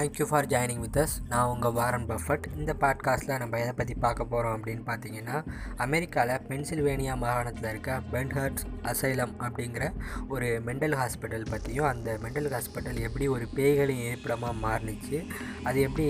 Thank you for joining with us நான் உங்கள் Warren Buffett இந்த பாட்காஸ்ட்டில் நம்ம எதை பற்றி பார்க்க போகிறோம் அப்படின்னு பார்த்தீங்கன்னா அமெரிக்காவில் பென்சில்வேனியா மாகாணத்தில் இருக்க பென்ஹர்ட்ஸ் அசைலம் அப்படிங்கிற ஒரு மெண்டல் ஹாஸ்பிட்டல் பற்றியும் அந்த மெண்டல் ஹாஸ்பிட்டல் எப்படி ஒரு பேய்களின் இருப்பிடமாக மாறுனுச்சு அது எப்படி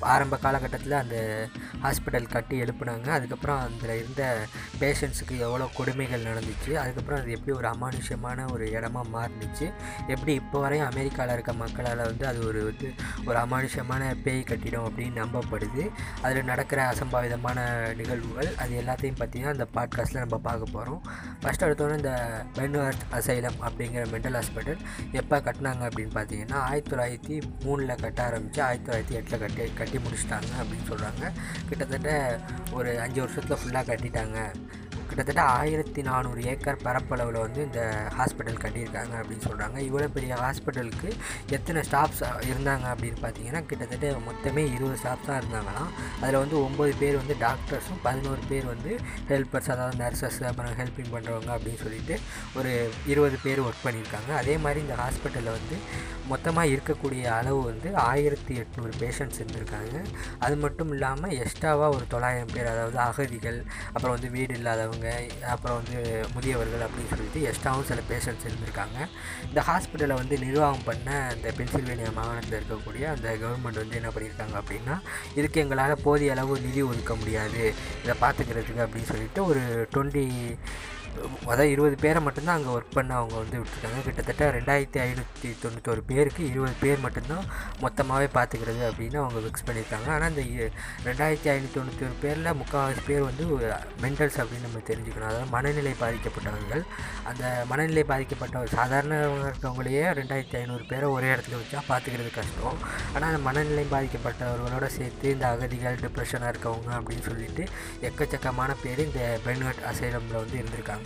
ஆரம்ப காலகட்டத்தில் அந்த ஹாஸ்பிட்டல் கட்டி எழுப்புனாங்க. அதுக்கப்புறம் அதில் இருந்த பேஷண்ட்ஸுக்கு எவ்வளோ கொடுமைகள் நடந்துச்சு அதுக்கப்புறம் அது எப்படி ஒரு அமானுஷ்யமான ஒரு இடமா மாறுனுச்சு எப்படி இப்போ வரையும் அமெரிக்காவில் இருக்க மக்களால் வந்து அது ஒரு வந்து ஒரு அமானுஷ்யமான பேய் கட்டிடம் அப்படின்னு நம்பப்படுது. அதில் நடக்கிற அசம்பாவிதமான நிகழ்வுகள் அது எல்லாத்தையும் பார்த்திங்கன்னா அந்த பாட்காஸ்ட்டில் நம்ம பார்க்க போகிறோம் ஃபஸ்ட் எடுத்தோன்னே இந்த பென்வர்த் அசைலம் அப்படிங்கிற மென்டல் ஹாஸ்பிட்டல் எப்போ கட்டினாங்க அப்படின்னு பார்த்தீங்கன்னா ஆயிரத்தி தொள்ளாயிரத்தி மூணில் கட்ட ஆரம்பித்து ஆயிரத்தி தொள்ளாயிரத்தி எட்டில் கட்டி கட்டி முடிச்சிட்டாங்க அப்படின்னு சொல்கிறாங்க கிட்டத்தட்ட ஒரு அஞ்சு வருஷத்தில் ஃபுல்லாக கட்டிட்டாங்க. கிட்டத்தட்ட ஆயிரத்தி நானூறு ஏக்கர் பரப்பளவில் வந்து இந்த ஹாஸ்பிட்டல் கட்டியிருக்காங்க அப்படின்னு சொல்கிறாங்க இவ்வளோ பெரிய ஹாஸ்பிட்டலுக்கு எத்தனை ஸ்டாஃப்ஸ் இருந்தாங்க அப்படின்னு பார்த்தீங்கன்னா கிட்டத்தட்ட மொத்தமே இருபது ஸ்டாஃப் தான் இருந்தாங்களாம். அதில் வந்து ஒம்பது பேர் வந்து டாக்டர்ஸும் பதினோரு பேர் வந்து ஹெல்ப்பர்ஸ் அதாவது நர்சஸ் அப்புறம் ஹெல்ப்பிங் பண்ணுறவங்க அப்படின்னு சொல்லிட்டு ஒரு இருபது பேர் ஒர்க் பண்ணியிருக்காங்க. அதே மாதிரி இந்த ஹாஸ்பிட்டலில் வந்து மொத்தமாக இருக்கக்கூடிய அளவு வந்து ஆயிரத்தி எட்நூறு பேஷண்ட்ஸ் இருந்திருக்காங்க. அது மட்டும் இல்லாமல் எக்ஸ்ட்ராவாக ஒரு தொள்ளாயிரம் பேர் அதாவது அகதிகள் அப்புறம் வந்து வீடு இல்லாதவங்க அப்புறம் வந்து முதியவர்கள் அப்படின்னு சொல்லிட்டு எக்ஸ்ட்ராவும் சில பேஷண்ட்ஸ் இருந்திருக்காங்க. இந்த ஹாஸ்பிட்டலை வந்து நிர்வாகம் பண்ண அந்த பென்சில்வேனியா மாகாணத்தில் இருக்கக்கூடிய அந்த கவர்மெண்ட் வந்து என்ன பண்ணியிருக்காங்க அப்படின்னா இதுக்கு எங்களால் போதிய அளவு நிதி ஒதுக்க முடியாது. இதை பார்த்துக்கிறதுக்கு அப்படின்னு சொல்லிட்டு ஒரு டுவெண்ட்டி அதாவது இருபது பேரை மட்டும்தான் அங்கே ஒர்க் பண்ண அவங்க வந்து விட்டுருக்காங்க கிட்டத்தட்ட ரெண்டாயிரத்தி ஐநூற்றி தொண்ணூத்தொரு பேருக்கு இருபது பேர் மட்டும்தான் மொத்தமாகவே பார்த்துக்கிறது அப்படின்னு அவங்க ஃபிக்ஸ் பண்ணியிருக்காங்க ஆனால் இந்த இ- ரெண்டாயிரத்தி ஐநூற்றி தொண்ணூத்தொரு பேரில் முக்கால்வாசி பேர் வந்து மென்டல்ஸ் அப்படின்னு நம்ம தெரிஞ்சுக்கணும். அதாவது மனநிலை பாதிக்கப்பட்டவர்கள். அந்த மனநிலை பாதிக்கப்பட்ட சாதாரண இருக்கவங்களையே ரெண்டாயிரத்தி ஐநூறு பேரை ஒரே இடத்துல வச்சா பார்த்துக்கிறது கஷ்டம். ஆனால் அந்த மனநிலை பாதிக்கப்பட்டவர்களோட சேர்த்து இந்த அகதிகள் டிப்ரெஷனாக இருக்கவங்க அப்படின்னு சொல்லிட்டு எக்கச்சக்கமான பேர் இந்த பென்வெட் அசைலமில் வந்து இருந்திருக்காங்க.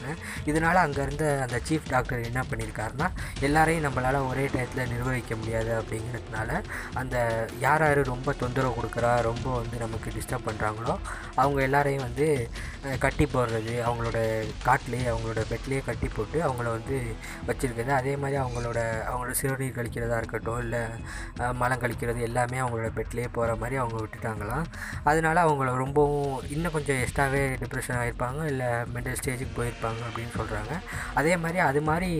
இதனால் அங்கே இருந்த அந்த சீஃப் டாக்டர் என்ன பண்ணியிருக்காருன்னா எல்லாரையும் நம்மளால் ஒரே டயத்தில் நிர்வகிக்க முடியாது அப்படிங்கிறதுனால அந்த யார் யார் ரொம்ப தொந்தரவு கொடுக்குறா ரொம்ப வந்து நமக்கு டிஸ்டர்ப் பண்ணுறாங்களோ அவங்க எல்லாரையும் வந்து கட்டி போடுறது அவங்களோட காட்டிலேயே அவங்களோட பெட்லேயே கட்டி போட்டு அவங்கள வந்து வச்சுருக்கிறது. அதே மாதிரி அவங்களோட அவங்களோட சிறுநீர் கழிக்கிறதா இருக்கட்டும் இல்லை மலம் கழிக்கிறது எல்லாமே அவங்களோட பெட்லேயே போகிற மாதிரி அவங்க விட்டுட்டாங்களாம். அதனால அவங்கள ரொம்பவும் இன்னும் கொஞ்சம் எக்ஸ்ட்ராவே டிப்ரெஷன் ஆகிருப்பாங்க இல்லை மென்டல் ஸ்டேஜுக்கு போயிருப்பாங்க. அப்படின்னு சொல்கிறாங்க அதே மாதிரி அது மாதிரி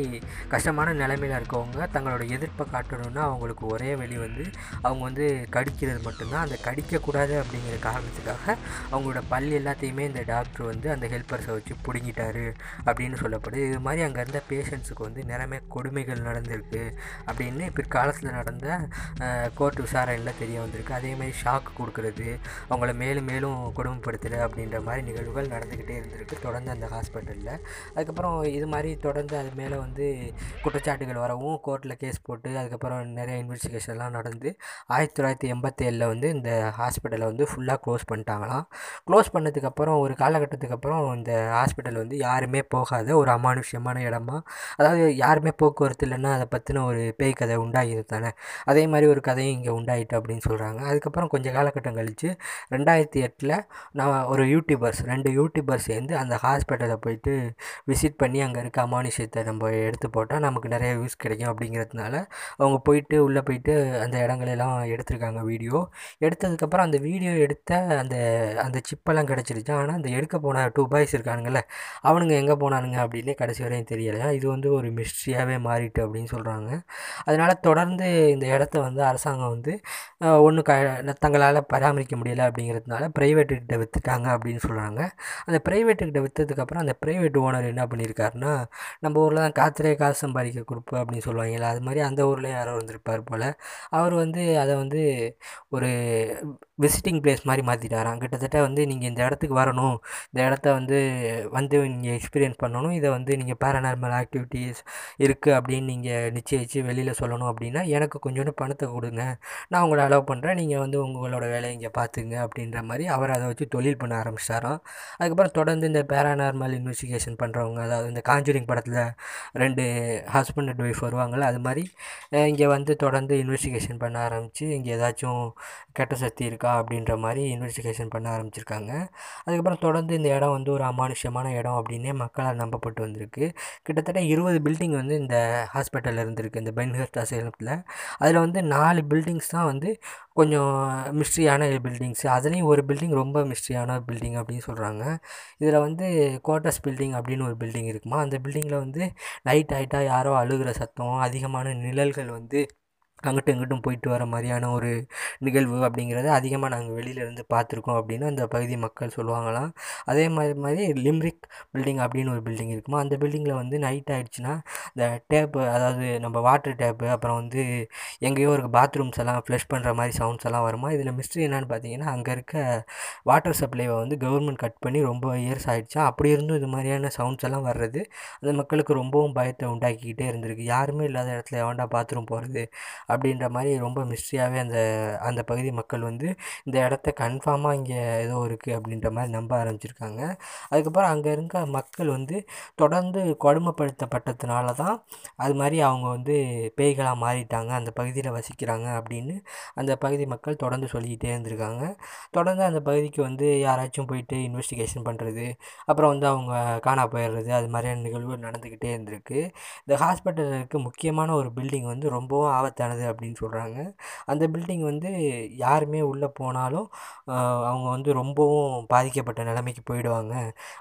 கஷ்டமான நிலைமையில் இருக்கவங்க தங்களோட எதிர்ப்பை காட்டணும்னா அவங்களுக்கு ஒரே வழி வந்து அவங்க வந்து கடிக்கிறது மட்டும்தான். அந்த கடிக்கக்கூடாது அப்படிங்கிற காரணத்துக்காக அவங்களோட பல் எல்லாத்தையுமே இந்த டாக்டர் வந்து அந்த ஹெல்ப்பர்ஸை வச்சு பிடுங்கிட்டாரு அப்படின்னு சொல்லப்படுது. இது மாதிரி அங்கே இருந்த பேஷண்ட்ஸுக்கு வந்து நிறைய கொடுமைகள் நடந்திருக்கு அப்படின்னு பிற்காலத்தில் நடந்த கோர்ட் விசாரணையில் தெரிய வந்திருக்கு. அதே மாதிரி ஷாக் கொடுக்கறது அவங்கள மேலும் மேலும் கொடுமைப்படுத்துகிற அப்படின்ற மாதிரி நிகழ்வுகள் நடந்துக்கிட்டே இருந்திருக்கு. தொடர்ந்து அந்த ஹாஸ்பிட்டலில் அதுக்கப்புறம் இது மாதிரி தொடர்ந்து அது மேலே வந்து குற்றச்சாட்டுகள் வரவும் கோர்ட்டில் கேஸ் போட்டு அதுக்கப்புறம் நிறைய இன்வெஸ்டிகேஷன்லாம் நடந்து ஆயிரத்தி தொள்ளாயிரத்தி எண்பத்தேழில் வந்து இந்த ஹாஸ்பிட்டலை வந்து ஃபுல்லாக க்ளோஸ் பண்ணிட்டாங்களாம். க்ளோஸ் பண்ணதுக்கப்புறம் ஒரு காலகட்டத்துக்கு அப்புறம் இந்த ஹாஸ்பிட்டல் வந்து யாருமே போகாத ஒரு அமானுஷ்யமான இடமா? அதாவது யாருமே போக்குவரத்து இல்லைன்னா அதை பற்றின ஒரு பேய் கதை உண்டாகிது தானே? அதே மாதிரி ஒரு கதையும் இங்கே உண்டாயிட்டு அப்படின்னு சொல்கிறாங்க அதுக்கப்புறம் கொஞ்சம் காலகட்டம் கழித்து ரெண்டாயிரத்தி எட்டில் நான் ஒரு யூடியூபர்ஸ் ரெண்டு யூடியூபர்ஸ் சேர்ந்து அந்த ஹாஸ்பிட்டலில் போயிட்டு விசிட் பண்ணி அங்கே இருக்க அமானுஷத்தை நம்ம எடுத்து போட்டால் நமக்கு நிறைய வியூஸ் கிடைக்கும் அப்படிங்கிறதுனால அவங்க போயிட்டு உள்ளே போயிட்டு அந்த இடங்களெல்லாம் எடுத்திருக்காங்க வீடியோ எடுத்ததுக்கப்புறம் அந்த வீடியோ எடுத்த அந்த அந்த சிப்பெல்லாம் கிடச்சிருச்சு. ஆனால் அந்த எடுக்க போன டூ பாய்ஸ் இருக்கானுங்கள்ல அவனுங்க எங்கே போனானுங்க அப்படின்னே கடைசி வரையும் தெரியலை. இது வந்து ஒரு மிஸ்ட்ரியாகவே மாறிட்டு அப்படின்னு சொல்கிறாங்க அதனால் தொடர்ந்து இந்த இடத்த வந்து அரசாங்கம் வந்து ஒன்று க தங்களால் பராமரிக்க முடியலை அப்படிங்கிறதுனால ப்ரைவேட்டுக்கிட்ட விற்றுட்டாங்க அப்படின்னு சொல்கிறாங்க அந்த ப்ரைவேட்டுக்கிட்ட விற்றதுக்கப்புறம் அந்த ப்ரைவேட் ஓனர் என்ன பண்ணியிருக்காருன்னா நம்ம ஊரில் தான் காத்திரே காசு சம்பாதிக்க கொடுப்பேன் அப்படின்னு சொல்லுவாங்கல்ல அது மாதிரி அந்த ஊரில் யாரோ வந்திருப்பார் போல். அவர் வந்து அதை வந்து ஒரு விசிட்டிங் பிளேஸ் மாதிரி மாற்றிட்டாராம் கிட்டத்தட்ட வந்து நீங்கள் இந்த இடத்துக்கு வரணும் இந்த இடத்த வந்து வந்து நீங்கள் எக்ஸ்பீரியன்ஸ் பண்ணணும் இதை வந்து நீங்கள் பேரநார்மல் ஆக்டிவிட்டீஸ் இருக்குது அப்படின்னு நீங்கள் நிச்சயிச்சு வெளியில் சொல்லணும் அப்படின்னா எனக்கு கொஞ்சோண்டு பணத்தை கொடுங்க. நான் உங்களை அலோவ் பண்ணுறேன் நீங்கள் வந்து உங்களோட வேலையை இங்கே பார்த்துங்க அப்படின்ற மாதிரி அவர் அதை வச்சு தொழில் பண்ண ஆரம்பிச்சிட்டாராம் அதுக்கப்புறம் தொடர்ந்து இந்த பேரானார்மல் இன்வெஸ்டிகேஷன் பண்ணுறவங்க அதாவது இந்த காஞ்சூரிங் படத்தில் ரெண்டு ஹஸ்பண்ட் அண்ட் ஒய்ஃப் வருவாங்கள்ல அது மாதிரி இங்கே வந்து தொடர்ந்து இன்வெஸ்டிகேஷன் பண்ண ஆரம்பித்து இங்கே ஏதாச்சும் கெட்ட சக்தி இருக்கா அப்படின்ற மாதிரி இன்வெஸ்டிகேஷன் பண்ண ஆரம்பிச்சிருக்காங்க. அதுக்கப்புறம் தொடர்ந்து இந்த இடம் வந்து ஒரு அமானுஷ்யமான இடம் அப்படின்னே மக்களால் நம்பப்பட்டு வந்திருக்கு. கிட்டத்தட்ட இருபது பில்டிங் வந்து இந்த ஹாஸ்பிட்டலில் இருந்திருக்கு இந்த பென்ஹர்ட் சேலத்தில் அதில் வந்து நாலு பில்டிங்ஸ் தான் வந்து கொஞ்சம் மிஸ்ட்ரியான பில்டிங்ஸு அதுலேயும் ஒரு பில்டிங் ரொம்ப மிஸ்ட்ரியான பில்டிங் அப்படின்னு சொல்கிறாங்க இதில் வந்து குவார்ட்டர்ஸ் பில்டிங் அப்படின்னு ஒரு பில்டிங் இருக்குமா? அந்த பில்டிங்கில் வந்து நைட் ஆகிட்டா யாரோ அழுகிற சத்தம் அதிகமான நிழல்கள் வந்து அங்கிட்டும் இங்கிட்டும் போயிட்டு வர மாதிரியான ஒரு நிகழ்வு அப்படிங்கிறத அதிகமாக நாங்கள் வெளியிலேருந்து பார்த்துருக்கோம் அப்படின்னு அந்த பகுதி மக்கள் சொல்லுவாங்களாம். அதே மாதிரி மாதிரி லிம்ரிக் பில்டிங் அப்படின்னு ஒரு பில்டிங் இருக்குமா? அந்த பில்டிங்கில் வந்து நைட் ஆகிடுச்சின்னா இந்த டேப்பு அதாவது நம்ம வாட்டர் டேப்பு அப்புறம் வந்து எங்கேயோ ஒரு பாத்ரூம்ஸ் எல்லாம் ஃப்ளஷ் பண்ணுற மாதிரி சவுண்ட்ஸ் எல்லாம் வருமா? இதில் மிஸ்ட்ரி என்னென்னு பார்த்தீங்கன்னா அங்கே இருக்க வாட்டர் சப்ளைவை வந்து கவர்மெண்ட் கட் பண்ணி ரொம்ப இயர்ஸ் ஆகிடுச்சா அப்படி இருந்தும் இது மாதிரியான சவுண்ட்ஸ் எல்லாம் வர்றது அந்த மக்களுக்கு ரொம்பவும் பயத்தை உண்டாக்கிக்கிட்டே இருந்திருக்கு. யாருமே இல்லாத இடத்துல எவன்டா பாத்ரூம் போகிறது அப்படின்ற மாதிரி ரொம்ப மிஸ்ட்ரியாகவே அந்த அந்த பகுதி மக்கள் வந்து இந்த இடத்த கன்ஃபார்மாக இங்கே ஏதோ இருக்குது அப்படின்ற மாதிரி நம்ப ஆரம்பிச்சிருக்காங்க. அதுக்கப்புறம் அங்கே இருக்க மக்கள் வந்து தொடர்ந்து கொடுமைப்படுத்தப்பட்டதுனால தான் அது மாதிரி அவங்க வந்து பேய்களாக மாறிட்டாங்க அந்த பகுதியில் வசிக்கிறாங்க அப்படின்னு அந்த பகுதி மக்கள் தொடர்ந்து சொல்லிக்கிட்டே இருந்திருக்காங்க. தொடர்ந்து அந்த பகுதிக்கு வந்து யாராச்சும் போயிட்டு இன்வெஸ்டிகேஷன் பண்ணுறது அப்புறம் வந்து அவங்க காணா போயிடுறது அது மாதிரியான நிகழ்வு நடந்துக்கிட்டே இருந்திருக்கு. இந்த ஹாஸ்பிட்டலில் இருக்க முக்கியமான ஒரு பில்டிங் வந்து ரொம்பவும் ஆபத்தானது அப்படின்னு சொல்கிறாங்க அந்த பில்டிங் வந்து யாருமே உள்ளே போனாலும் அவங்க வந்து ரொம்பவும் பாதிக்கப்பட்ட நிலைமைக்கு போயிடுவாங்க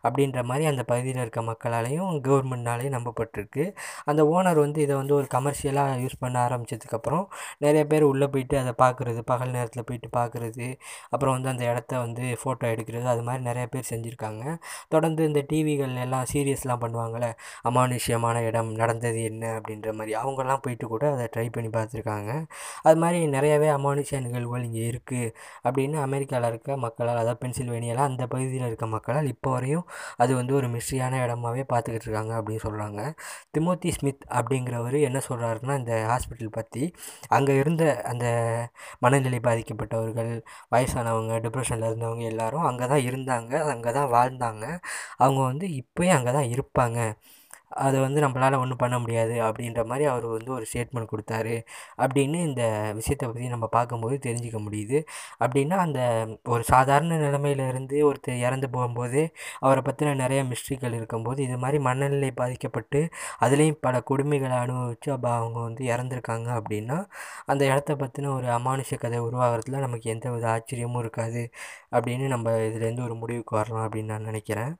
அப்படின்ற மாதிரி அந்த பகுதியில் இருக்க மக்களாலையும் கவர்மெண்ட்னாலேயும் நம்பப்பட்டிருக்கு. அந்த ஓனர் வந்து இதை வந்து ஒரு கமர்ஷியலாக யூஸ் பண்ண ஆரம்பித்ததுக்கப்புறம் நிறைய பேர் உள்ளே போயிட்டு அதை பார்க்குறது பகல் நேரத்தில் போயிட்டு பார்க்குறது அப்புறம் வந்து அந்த இடத்த வந்து ஃபோட்டோ எடுக்கிறது அது மாதிரி நிறைய பேர் செஞ்சுருக்காங்க. தொடர்ந்து இந்த டிவிகள் எல்லாம் சீரியஸ்லாம் பண்ணுவாங்கள்ல அமானுஷ்யமான இடம் நடந்தது என்ன அப்படின்ற மாதிரி அவங்கெல்லாம் போயிட்டு கூட அதை ட்ரை பண்ணி பார்த்துருக்காங்க. அது மாதிரி நிறையவே அமானுஷ்ய நிகழ்வுகள் இங்கே இருக்குது அப்படின்னு அமெரிக்காவில் இருக்க மக்களால் அதாவது பென்சில்வேனியாவில் அந்த பகுதியில் இருக்க மக்களால் இப்போ வரையும் அது வந்து ஒரு மிஸ்ட்ரியான இடமாவே பார்த்துக்கிட்டு இருக்காங்க அப்படின்னு சொல்கிறாங்க திமோத்தி ஸ்மித் அப்படிங்கிறவர் என்ன சொல்கிறாருன்னா இந்த ஹாஸ்பிட்டல் பற்றி அங்கே இருந்த அந்த மனநிலை பாதிக்கப்பட்டவர்கள் வயசானவங்க டிப்ரெஷனில் இருந்தவங்க எல்லாரும் அங்கே தான் இருந்தாங்க அங்கே தான் வாழ்ந்தாங்க. அவங்க வந்து இப்போயும் அங்கே தான் இருப்பாங்க. அதை வந்து நம்மளால் ஒன்றும் பண்ண முடியாது அப்படின்ற மாதிரி அவர் வந்து ஒரு ஸ்டேட்மெண்ட் கொடுத்தாரு. அப்படின்னு இந்த விஷயத்தை பற்றி நம்ம பார்க்கும்போது தெரிஞ்சுக்க முடியுது. அப்படின்னா அந்த ஒரு சாதாரண நிலைமையிலேருந்து ஒருத்தர் இறந்து போகும்போதே அவரை பற்றின நிறைய மிஸ்ட்ரிகள் இருக்கும்போது இது மாதிரி மனநிலை பாதிக்கப்பட்டு அதுலேயும் பல கொடுமைகளை அனுபவித்து அப்போ அவங்க வந்து இறந்துருக்காங்க அப்படின்னா அந்த இடத்த பற்றின ஒரு அமானுஷ கதை உருவாகிறதுல நமக்கு எந்த வித ஆச்சரியமும் இருக்காது அப்படின்னு நம்ம இதுலேருந்து ஒரு முடிவுக்கு வரலாம் அப்படின்னு நான் நினைக்கிறேன்.